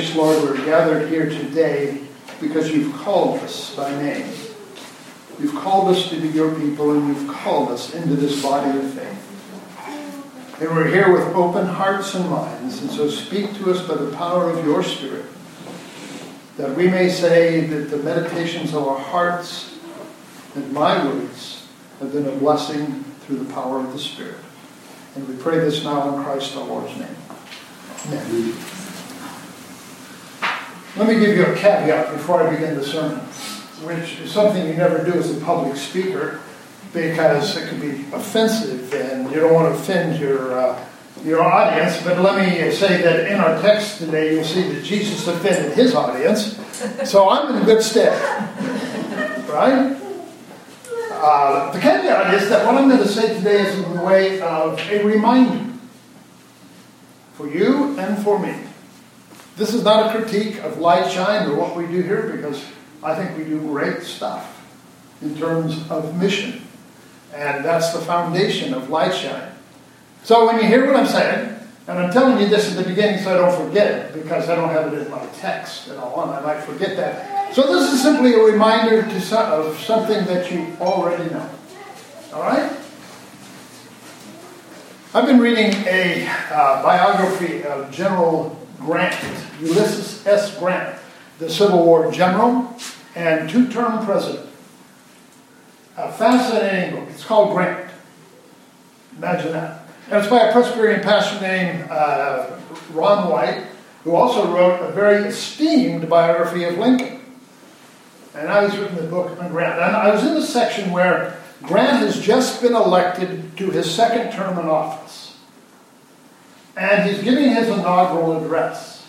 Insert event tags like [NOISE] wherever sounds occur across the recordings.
gracious Lord, we're gathered here today because you've called us by name. You've called us to be your people and you've called us into this body of faith. And we're here with open hearts and minds, and so speak to us by the power of your Spirit, that we may say that the meditations of our hearts and my words have been a blessing through the power of the Spirit. And we pray this now in Christ our Lord's name. Amen. Let me give you a caveat before I begin the sermon, which is something you never do as a public speaker because it can be offensive and you don't want to offend your, uh, your audience. But let me say that in our text today, you'll see that Jesus offended his audience. So I'm in good stead. Right? Uh, the caveat is that what I'm going to say today is in the way of a reminder for you and for me. This is not a critique of Light Shine or what we do here because I think we do great stuff in terms of mission. And that's the foundation of Light Shine. So when you hear what I'm saying, and I'm telling you this at the beginning so I don't forget it because I don't have it in my text and all and I might forget that. So this is simply a reminder to, of something that you already know. All right? I've been reading a uh, biography of General Grant, Ulysses S. Grant, the Civil War general and two term president. A fascinating book. It's called Grant. Imagine that. And it's by a Presbyterian pastor named uh, Ron White, who also wrote a very esteemed biography of Lincoln. And now he's written the book on Grant. And I was in the section where Grant has just been elected to his second term in office. And he's giving his inaugural address.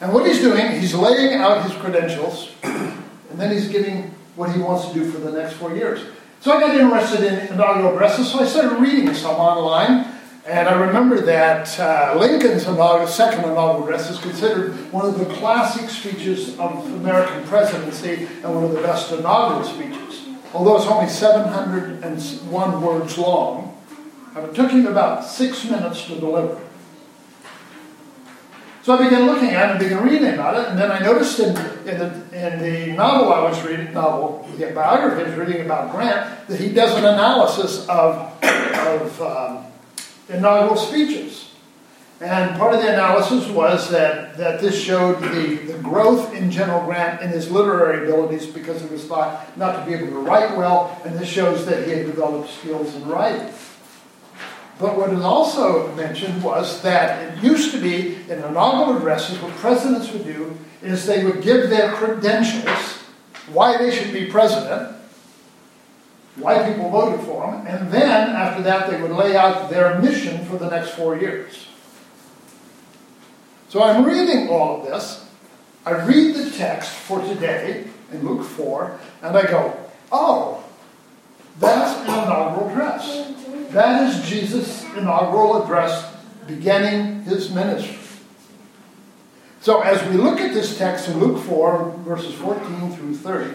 And what he's doing, he's laying out his credentials, and then he's giving what he wants to do for the next four years. So I got interested in inaugural addresses, so I started reading some online. And I remember that uh, Lincoln's inaugural, second inaugural address is considered one of the classic speeches of American presidency and one of the best inaugural speeches. Although it's only 701 words long, it took him about six minutes to deliver. So I began looking at it and began reading about it, and then I noticed in, in, the, in the novel I was reading, novel, the biography I was reading about Grant, that he does an analysis of, of um, inaugural speeches. And part of the analysis was that, that this showed the, the growth in General Grant in his literary abilities because he was thought not to be able to write well, and this shows that he had developed skills in writing. But what is also mentioned was that it used to be in inaugural addresses, what presidents would do is they would give their credentials, why they should be president, why people voted for them, and then after that they would lay out their mission for the next four years. So I'm reading all of this. I read the text for today in Luke 4, and I go, oh, that's an inaugural address. That is Jesus' inaugural address beginning his ministry. So, as we look at this text in Luke 4, verses 14 through 30,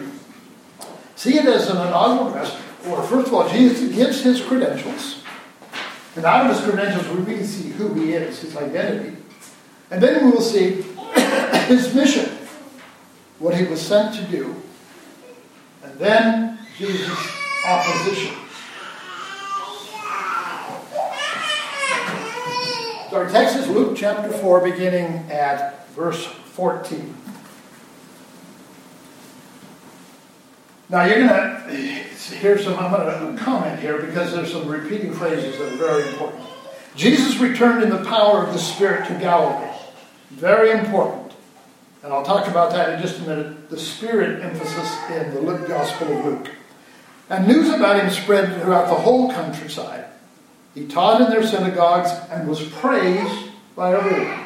see it as an inaugural address, where, first of all, Jesus gives his credentials. And out of his credentials, we really see who he is, his identity. And then we will see [COUGHS] his mission, what he was sent to do. And then Jesus' opposition. So our text is Luke chapter 4, beginning at verse 14. Now you're going to hear some, I'm going to comment here because there's some repeating phrases that are very important. Jesus returned in the power of the Spirit to Galilee. Very important. And I'll talk about that in just a minute. The Spirit emphasis in the Gospel of Luke. And news about him spread throughout the whole countryside. He taught in their synagogues and was praised by everyone.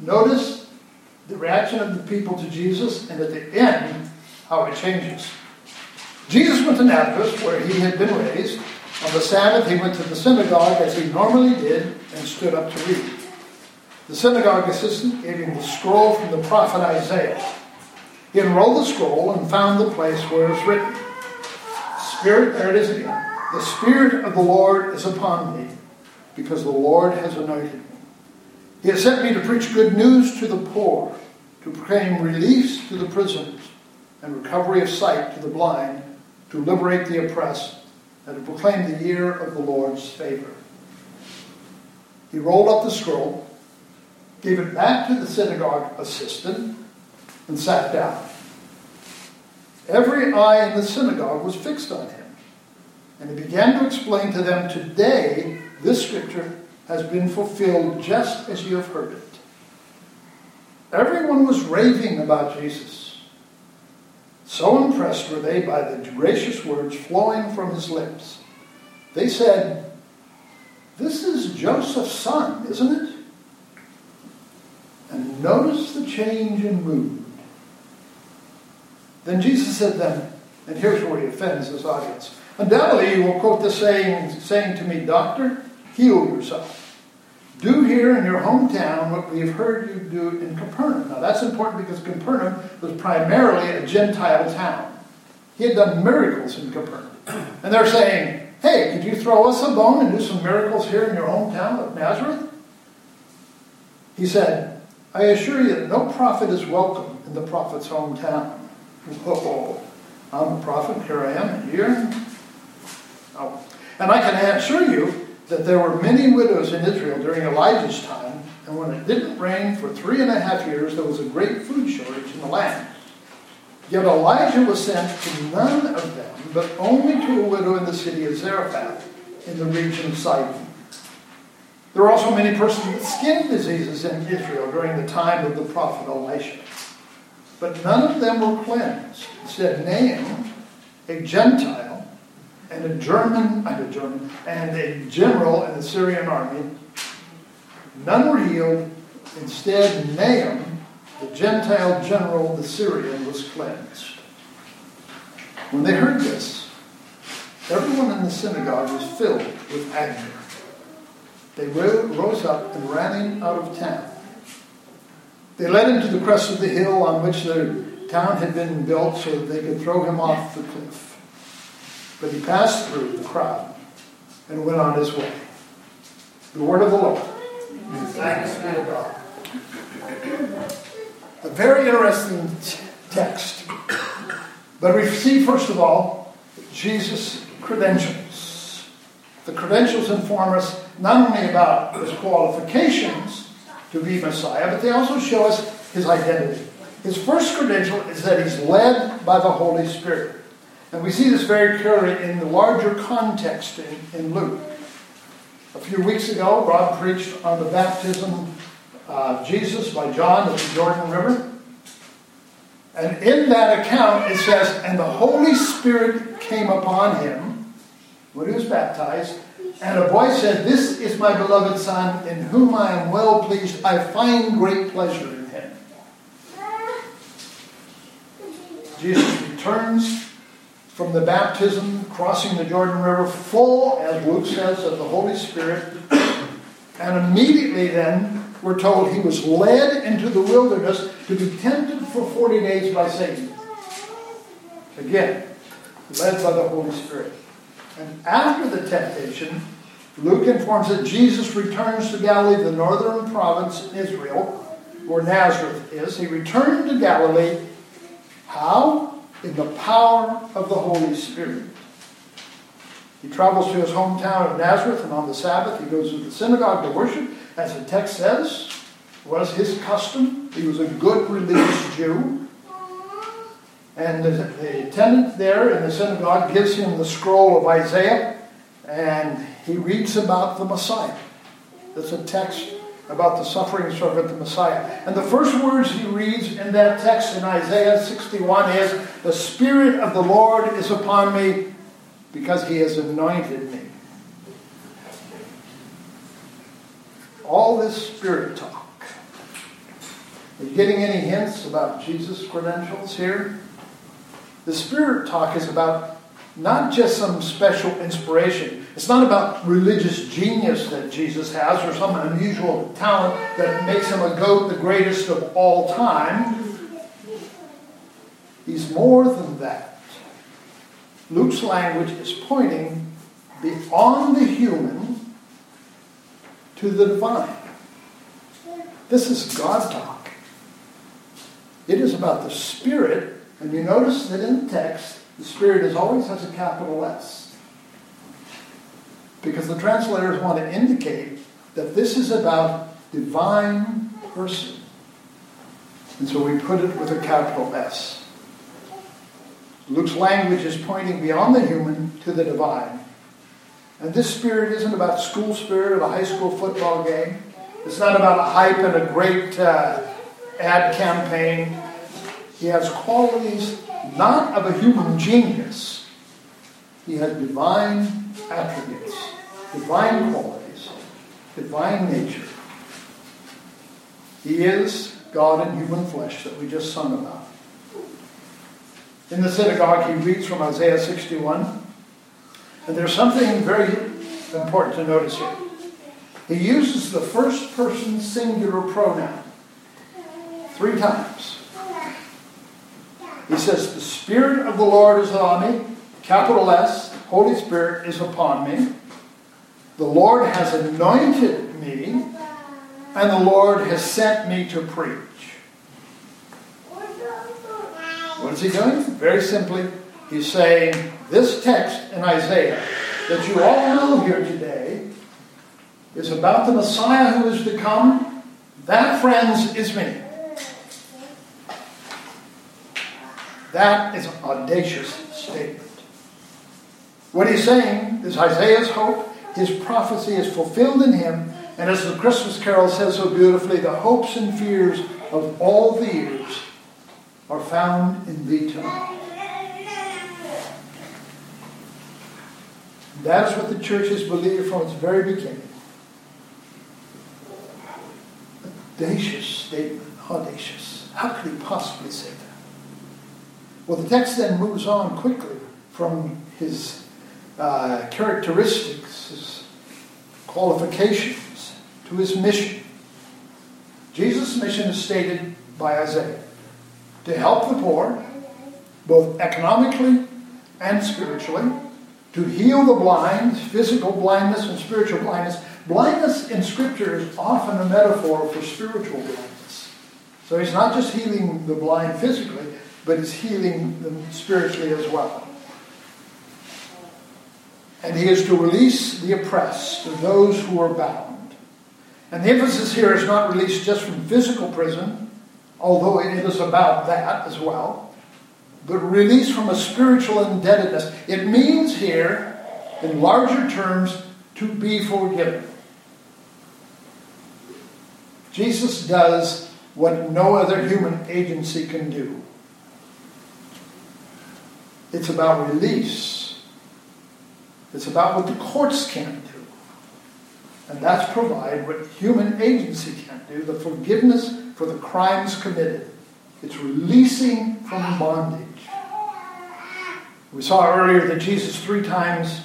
Notice the reaction of the people to Jesus, and at the end, how it changes. Jesus went to Nazareth, where he had been raised. On the Sabbath, he went to the synagogue as he normally did and stood up to read. The synagogue assistant gave him the scroll from the prophet Isaiah. He unrolled the scroll and found the place where it was written Spirit, there it is again. The Spirit of the Lord is upon me, because the Lord has anointed me. He has sent me to preach good news to the poor, to proclaim release to the prisoners, and recovery of sight to the blind, to liberate the oppressed, and to proclaim the year of the Lord's favor. He rolled up the scroll, gave it back to the synagogue assistant, and sat down. Every eye in the synagogue was fixed on him. And he began to explain to them, Today, this scripture has been fulfilled just as you have heard it. Everyone was raving about Jesus. So impressed were they by the gracious words flowing from his lips. They said, This is Joseph's son, isn't it? And notice the change in mood. Then Jesus said to them, and here's where he offends his audience. Undoubtedly, you will quote the saying, saying to me, Doctor, heal yourself. Do here in your hometown what we have heard you do in Capernaum. Now that's important because Capernaum was primarily a Gentile town. He had done miracles in Capernaum. And they're saying, hey, could you throw us a bone and do some miracles here in your hometown of Nazareth? He said, I assure you that no prophet is welcome in the prophet's hometown. [LAUGHS] Oh, I'm a prophet, here I am, here. Oh. And I can assure you that there were many widows in Israel during Elijah's time, and when it didn't rain for three and a half years, there was a great food shortage in the land. Yet Elijah was sent to none of them, but only to a widow in the city of Zarephath in the region of Sidon. There were also many persons with skin diseases in Israel during the time of the prophet Elisha. But none of them were cleansed. Instead, Naaman, a Gentile, and a German, and a German, and a general in the Syrian army, none were healed. Instead, Naaman, the Gentile general, the Syrian, was cleansed. When they heard this, everyone in the synagogue was filled with anger. They rose up and ran him out of town. They led him to the crest of the hill on which their town had been built so that they could throw him off the cliff. But he passed through the crowd and went on his way. The word of the Lord. Thanks be to God. A very interesting t- text. But we see, first of all, Jesus' credentials. The credentials inform us not only about his qualifications, to be Messiah, but they also show us his identity. His first credential is that he's led by the Holy Spirit. And we see this very clearly in the larger context in, in Luke. A few weeks ago, Rob preached on the baptism of Jesus by John at the Jordan River. And in that account, it says, And the Holy Spirit came upon him when he was baptized, and a voice said, This is my beloved Son, in whom I am well pleased. I find great pleasure in him. Jesus returns from the baptism, crossing the Jordan River, full, as Luke says, of the Holy Spirit. And immediately then, we're told he was led into the wilderness to be tempted for 40 days by Satan. Again, led by the Holy Spirit. And after the temptation, Luke informs that Jesus returns to Galilee, the northern province in Israel, where Nazareth is. He returned to Galilee. How? In the power of the Holy Spirit. He travels to his hometown of Nazareth, and on the Sabbath he goes to the synagogue to worship. As the text says, was his custom. He was a good religious Jew. And the, attendant there in the synagogue gives him the scroll of Isaiah, and he reads about the Messiah. That's a text about the suffering servant, the Messiah. And the first words he reads in that text in Isaiah 61 is, The Spirit of the Lord is upon me because he has anointed me. All this spirit talk. Are you getting any hints about Jesus' credentials here? The Spirit talk is about not just some special inspiration. It's not about religious genius that Jesus has or some unusual talent that makes him a goat, the greatest of all time. He's more than that. Luke's language is pointing beyond the human to the divine. This is God talk. It is about the Spirit, and you notice that in the text, the Spirit is always has a capital S. Because the translators want to indicate that this is about divine person. And so we put it with a capital S. Luke's language is pointing beyond the human to the divine. And this spirit isn't about school spirit or a high school football game. It's not about a hype and a great uh, ad campaign. He has qualities not of a human genius. He had divine attributes, divine qualities, divine nature. He is God in human flesh that we just sung about. In the synagogue, he reads from Isaiah 61. And there's something very important to notice here. He uses the first person singular pronoun three times. He says, The Spirit of the Lord is on me, capital S, Holy Spirit is upon me. The Lord has anointed me, and the Lord has sent me to preach. What is he doing? Very simply, he's saying this text in Isaiah that you all know here today is about the Messiah who is to come. That, friends, is me. That is an audacious statement. What he's saying is Isaiah's hope, his prophecy is fulfilled in him, and as the Christmas carol says so beautifully, the hopes and fears of all the years are found in thee tonight. That is what the church has believed from its very beginning. Audacious statement. Audacious. How could he possibly say that? Well, the text then moves on quickly from his uh, characteristics, his qualifications, to his mission. Jesus' mission is stated by Isaiah to help the poor, both economically and spiritually, to heal the blind, physical blindness and spiritual blindness. Blindness in Scripture is often a metaphor for spiritual blindness. So he's not just healing the blind physically, but is healing them spiritually as well. And he is to release the oppressed, those who are bound. And the emphasis here is not released just from physical prison, although it is about that as well, but release from a spiritual indebtedness. It means here, in larger terms, to be forgiven. Jesus does what no other human agency can do. It's about release. It's about what the courts can't do. And that's provide what human agency can't do, the forgiveness for the crimes committed. It's releasing from bondage. We saw earlier that Jesus three times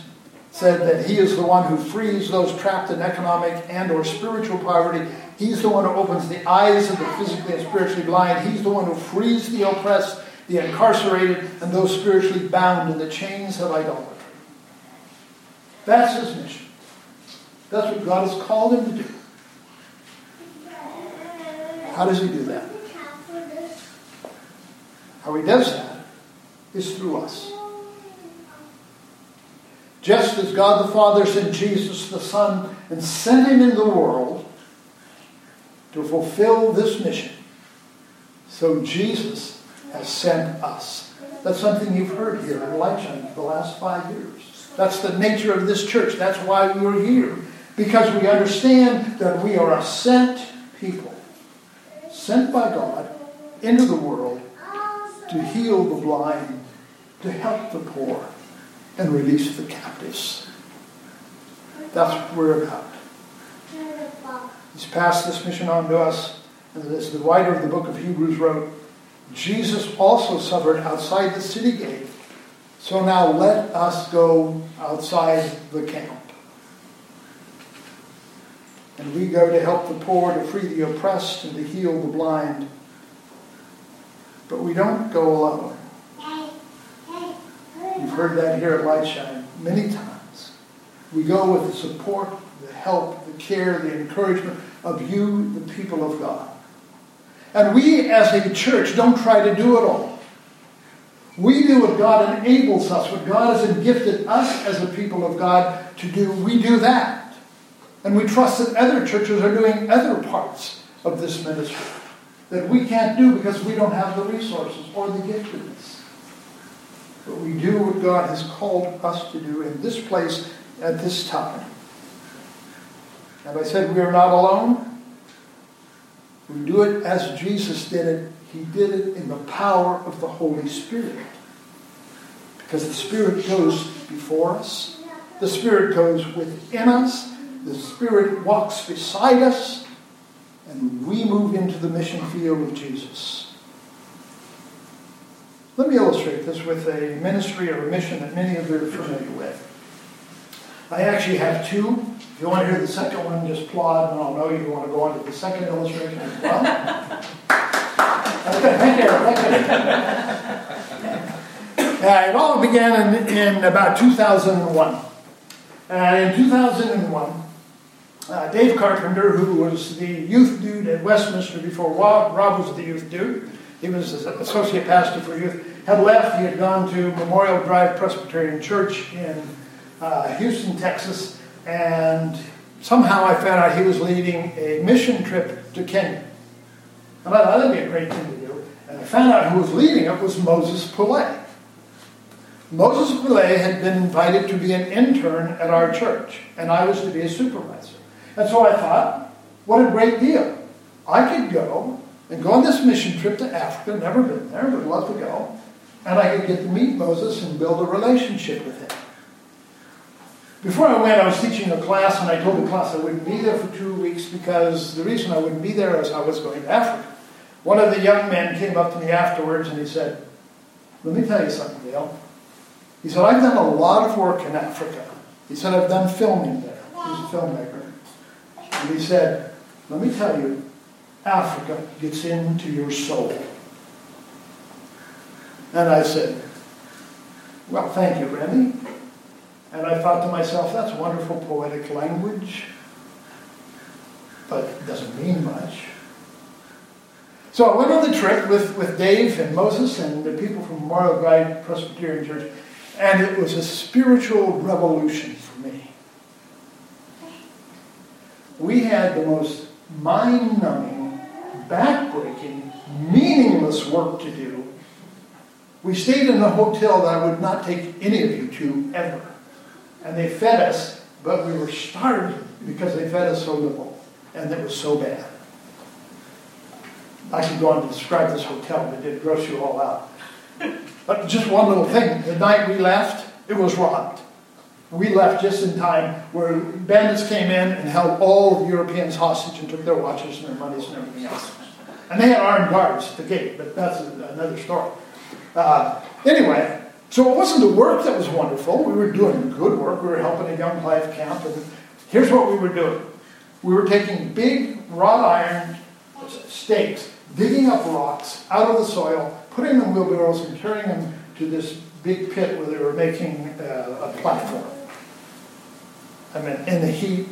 said that he is the one who frees those trapped in economic and or spiritual poverty. He's the one who opens the eyes of the physically and spiritually blind. He's the one who frees the oppressed, the incarcerated, and those spiritually bound in the chains of idolatry. That's his mission. That's what God has called him to do. How does he do that? How he does that is through us. Just as God the Father sent Jesus the Son and sent him in the world to fulfill this mission, so Jesus has sent us. That's something you've heard here at Lightshine for the last five years. That's the nature of this church. That's why we are here. Because we understand that we are a sent people sent by God into the world to heal the blind, to help the poor, and release the captives. That's what we're about. He's passed this mission on to us, and as the writer of the book of Hebrews wrote, Jesus also suffered outside the city gate, so now let us go outside the camp. And we go to help the poor, to free the oppressed, and to heal the blind. But we don't go alone. You've heard that here at Lightshine many times. We go with the support, the help, the care, the encouragement of you, the people of God. And we as a church don't try to do it all. We do what God enables us, what God has gifted us as a people of God to do. We do that. And we trust that other churches are doing other parts of this ministry that we can't do because we don't have the resources or the giftedness. But we do what God has called us to do in this place at this time. Have I said we are not alone? We do it as Jesus did it. He did it in the power of the Holy Spirit. Because the Spirit goes before us, the Spirit goes within us, the Spirit walks beside us, and we move into the mission field of Jesus. Let me illustrate this with a ministry or a mission that many of you are familiar with. I actually have two. If you want to hear the second one, just plod, and I'll know you want to go on to the second illustration as well. [LAUGHS] okay, thank you. Thank you. Uh, it all began in, in about 2001. Uh, in 2001, uh, Dave Carpenter, who was the youth dude at Westminster before Rob, Rob was the youth dude, he was associate pastor for youth, had left. He had gone to Memorial Drive Presbyterian Church in uh, Houston, Texas, and somehow I found out he was leading a mission trip to Kenya. And I thought that'd be a great thing to do. And I found out who was leading it was Moses Poulet. Moses Poulet had been invited to be an intern at our church, and I was to be a supervisor. And so I thought, what a great deal. I could go and go on this mission trip to Africa, never been there, would love to go, and I could get to meet Moses and build a relationship with him. Before I went, I was teaching a class, and I told the class I wouldn't be there for two weeks because the reason I wouldn't be there is I was going to Africa. One of the young men came up to me afterwards and he said, Let me tell you something, Dale. He said, I've done a lot of work in Africa. He said, I've done filming there. He's a filmmaker. And he said, Let me tell you, Africa gets into your soul. And I said, Well, thank you, Remy. And I thought to myself, that's wonderful poetic language, but it doesn't mean much. So I went on the trip with, with Dave and Moses and the people from Memorial Drive Presbyterian Church, and it was a spiritual revolution for me. We had the most mind numbing, back-breaking, meaningless work to do. We stayed in a hotel that I would not take any of you to ever and they fed us, but we were starving because they fed us so little, and it was so bad. I could go on to describe this hotel, but it did gross you all out. [LAUGHS] But just one little thing. The night we left, it was robbed. We left just in time where bandits came in and held all the Europeans hostage and took their watches and their monies and everything else. And they had armed guards at the gate, but that's another story. Uh, anyway, so it wasn't the work that was wonderful. We were doing good work. We were helping a young life camp. And here's what we were doing. We were taking big wrought iron stakes, digging up rocks out of the soil, putting them in wheelbarrows and carrying them to this big pit where they were making uh, a platform. I mean, in the heat,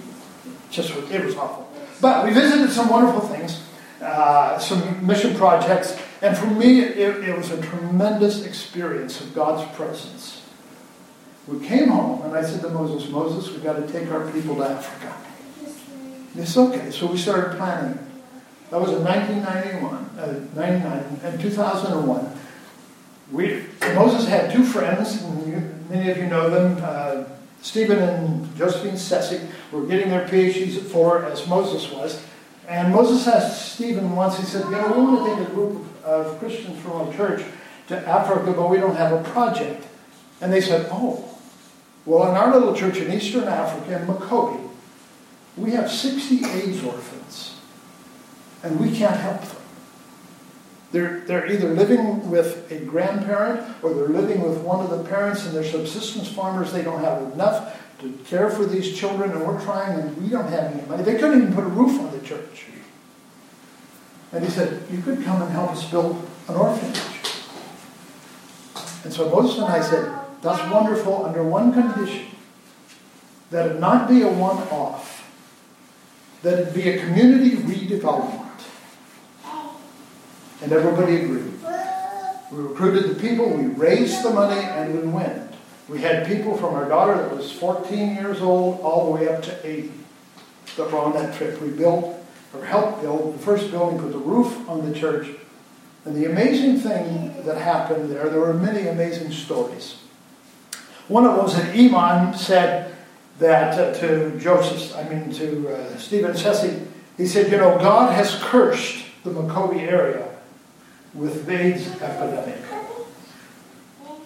just it was awful. But we visited some wonderful things, uh, some mission projects, and for me, it, it was a tremendous experience of God's presence. We came home, and I said to Moses, Moses, we've got to take our people to Africa. It's okay. So we started planning. That was in 1991, uh, 99, and 2001. We, Moses had two friends, and you, many of you know them, uh, Stephen and Josephine Sessig were getting their PhDs at Fuller, as Moses was. And Moses asked Stephen once, he said, You know, we want to take a group of Christians from our church to Africa, but we don't have a project. And they said, Oh, well, in our little church in Eastern Africa, in Makobi, we have 60 AIDS orphans, and we can't help them. They're, they're either living with a grandparent or they're living with one of the parents, and they're subsistence farmers. They don't have enough to care for these children, and we're trying, and we don't have any money. They couldn't even put a roof on the church. And he said, You could come and help us build an orphanage. And so Moses and I said, That's wonderful under one condition that it not be a one off, that it be a community redevelopment. And everybody agreed. We recruited the people, we raised the money, and we went. We had people from our daughter that was 14 years old all the way up to 80 that were on that trip. We built, or helped build, the first building, put the roof on the church. And the amazing thing that happened there, there were many amazing stories. One of those that Imam said that uh, to Joseph, I mean to uh, Stephen Sessi, he said, you know, God has cursed the Makobi area with AIDS epidemic.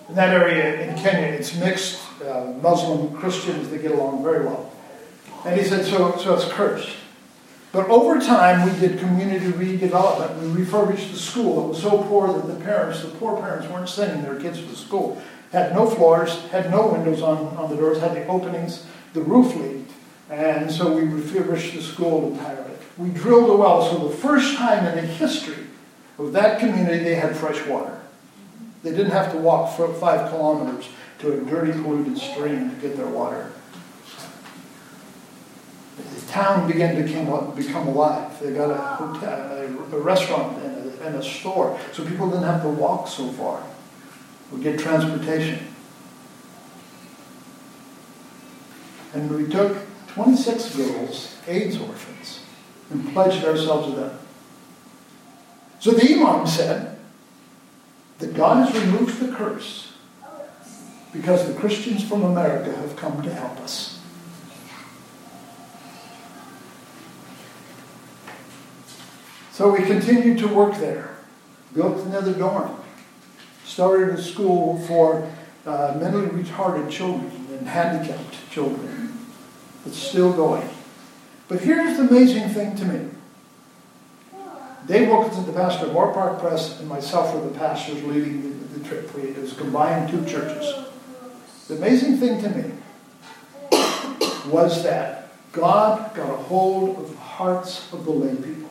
In that area in Kenya, it's mixed uh, Muslim Christians, they get along very well. And he said, so, so it's cursed. But over time, we did community redevelopment. We refurbished the school. It was so poor that the parents, the poor parents, weren't sending their kids to school. Had no floors, had no windows on, on the doors, had the openings, the roof leaked. And so we refurbished the school entirely. We drilled a well. So the first time in the history of that community, they had fresh water. They didn't have to walk five kilometers to a dirty, polluted stream to get their water the town began to become, become alive. They got a, hotel, a, a restaurant and a, and a, store, so people didn't have to walk so far or get transportation. And we took 26 girls, AIDS orphans, and pledged ourselves to them. So the Imam said that God has removed the curse because the Christians from America have come to help us. So we continued to work there, built another dorm, started a school for uh, mentally retarded children and handicapped children. It's still going. But here's the amazing thing to me. Dave Wilkinson, the pastor of Moorpark Pres, and myself were the pastors leading the, the trip. We, it was combined two churches. The amazing thing to me was that God got a hold of the hearts of the lay people.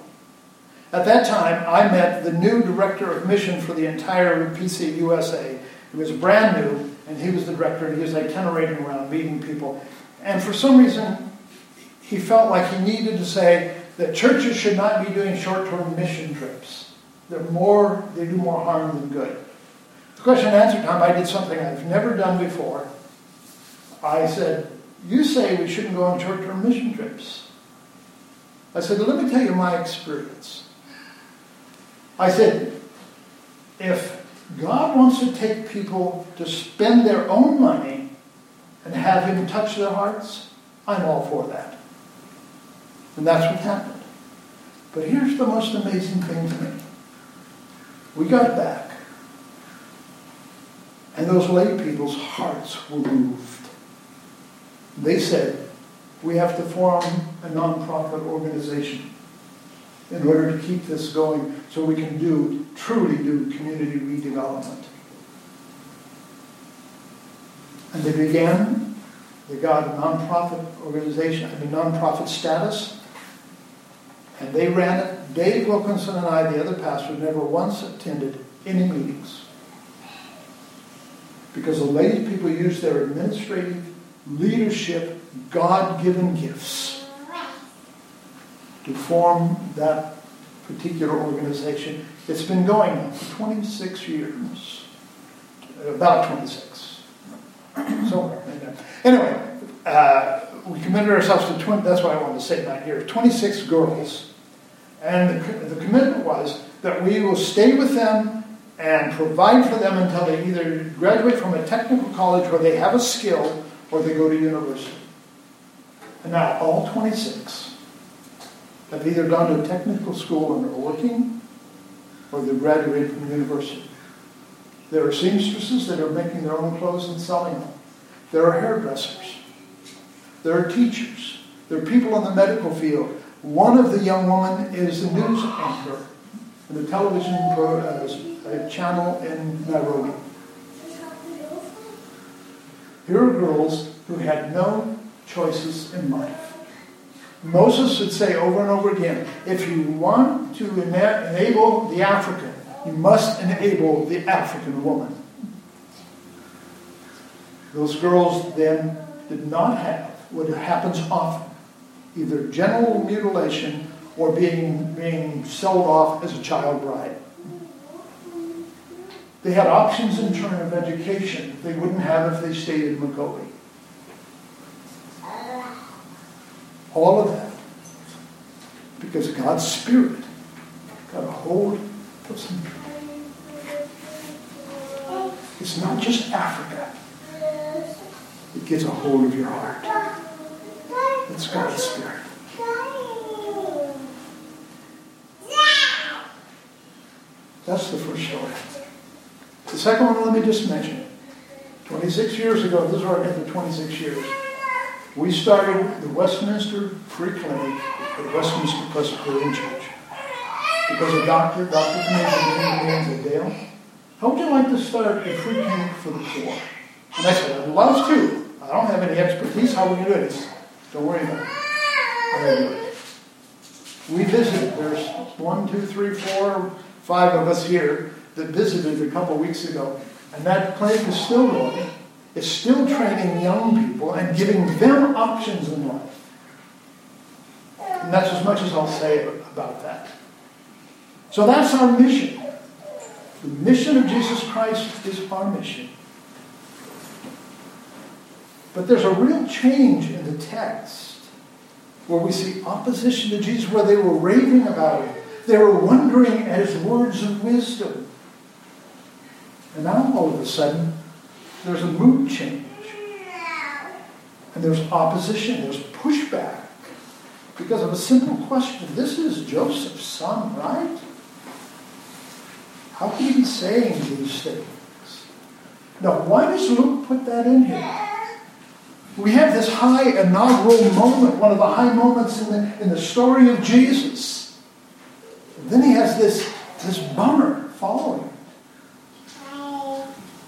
At that time, I met the new director of mission for the entire PC USA. He was brand new, and he was the director, and he was itinerating around meeting people. And for some reason, he felt like he needed to say that churches should not be doing short-term mission trips. They're more, they do more harm than good. The question and answer time, I did something I've never done before. I said, you say we shouldn't go on short-term mission trips. I said, let me tell you my experience. I said, if God wants to take people to spend their own money and have Him touch their hearts, I'm all for that. And that's what happened. But here's the most amazing thing to me. We got back, and those lay people's hearts were moved. They said, we have to form a nonprofit organization in order to keep this going so we can do, truly do community redevelopment. And they began, they got a nonprofit organization, I mean nonprofit status, and they ran it. Dave Wilkinson and I, the other pastor, never once attended any meetings. Because the lay people used their administrative, leadership, God given gifts to form that particular organization. It's been going on for 26 years, about 26. so, anyway, uh, we committed ourselves to 20, that's why I wanted to say that here, 26 girls. And the, the commitment was that we will stay with them and provide for them until they either graduate from a technical college where they have a skill or they go to university. And now all 26 have either gone to a technical school and are working, or they've graduated from university. There are seamstresses that are making their own clothes and selling them. There are hairdressers. There are teachers. There are people in the medical field. One of the young women is a news anchor in a television pro, uh, channel in Nairobi. Here are girls who had no choices in life. Moses would say over and over again if you want to enable the African, you must enable the African woman. Those girls then did not have what happens often either genital mutilation or being, being sold off as a child bride. They had options in terms of education they wouldn't have if they stayed in Mugobi. All of that because God's Spirit got a hold of them. It's not just Africa. It gets a hold of your heart. It's God's Spirit. That's the first story. The second one, let me just mention. 26 years ago, this is where I get the 26 years. We started the Westminster Free Clinic at Westminster Presbyterian Church. Because a doctor, Dr. Commission, came Dale, how would you like to start a free clinic for the poor? And I said, I'd love to. I don't have any expertise. How going to do it? Don't worry about it. We visited. There's one, two, three, four, five of us here that visited a couple weeks ago. And that clinic is still going. It's still training young people and giving them options in life. And that's as much as I'll say about that. So that's our mission. The mission of Jesus Christ is our mission. But there's a real change in the text where we see opposition to Jesus, where they were raving about him. They were wondering at his words of wisdom. And now all of a sudden, there's a mood change. And there's opposition, there's pushback because of a simple question. This is Joseph's son, right? How can he be saying these things? Now, why does Luke put that in here? We have this high inaugural moment, one of the high moments in the, in the story of Jesus. And then he has this, this bummer following.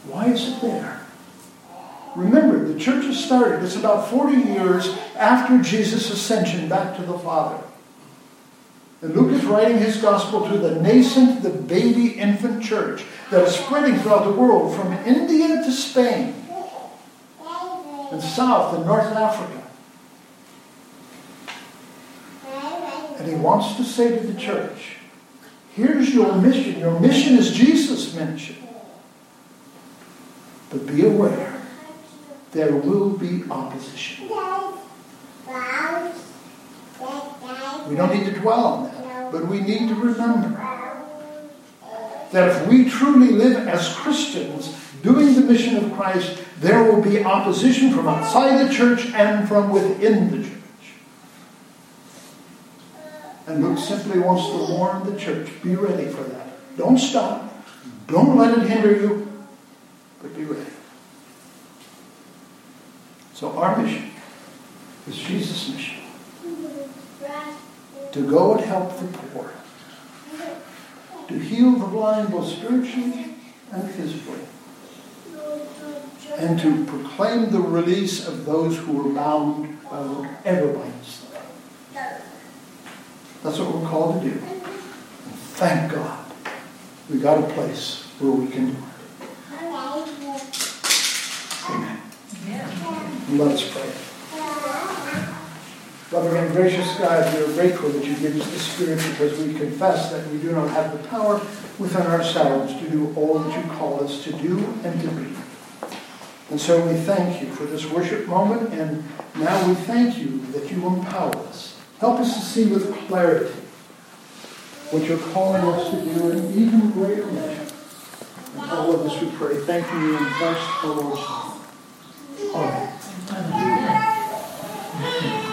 Why is it there? Remember, the church has started. It's about 40 years after Jesus' ascension back to the Father. And Luke is writing his gospel to the nascent, the baby infant church that is spreading throughout the world from India to Spain and South and North Africa. And he wants to say to the church, here's your mission. Your mission is Jesus' mission. But be aware there will be opposition. We don't need to dwell on that, but we need to remember that if we truly live as Christians doing the mission of Christ, there will be opposition from outside the church and from within the church. And Luke simply wants to warn the church be ready for that. Don't stop. Don't let it hinder you, but be ready. So our mission is Jesus' mission. To go and help the poor. To heal the blind both spiritually and physically. And to proclaim the release of those who are bound by whatever binds them. That's what we're called to do. And thank God we got a place where we can do it. Amen. Let us pray. Loving and gracious God, we are grateful that you give us the Spirit because we confess that we do not have the power within ourselves to do all that you call us to do and to be. And so we thank you for this worship moment, and now we thank you that you empower us. Help us to see with clarity what you're calling us to do in even greater measure. And all of this we pray, thanking you in Christ our Lord. Amen.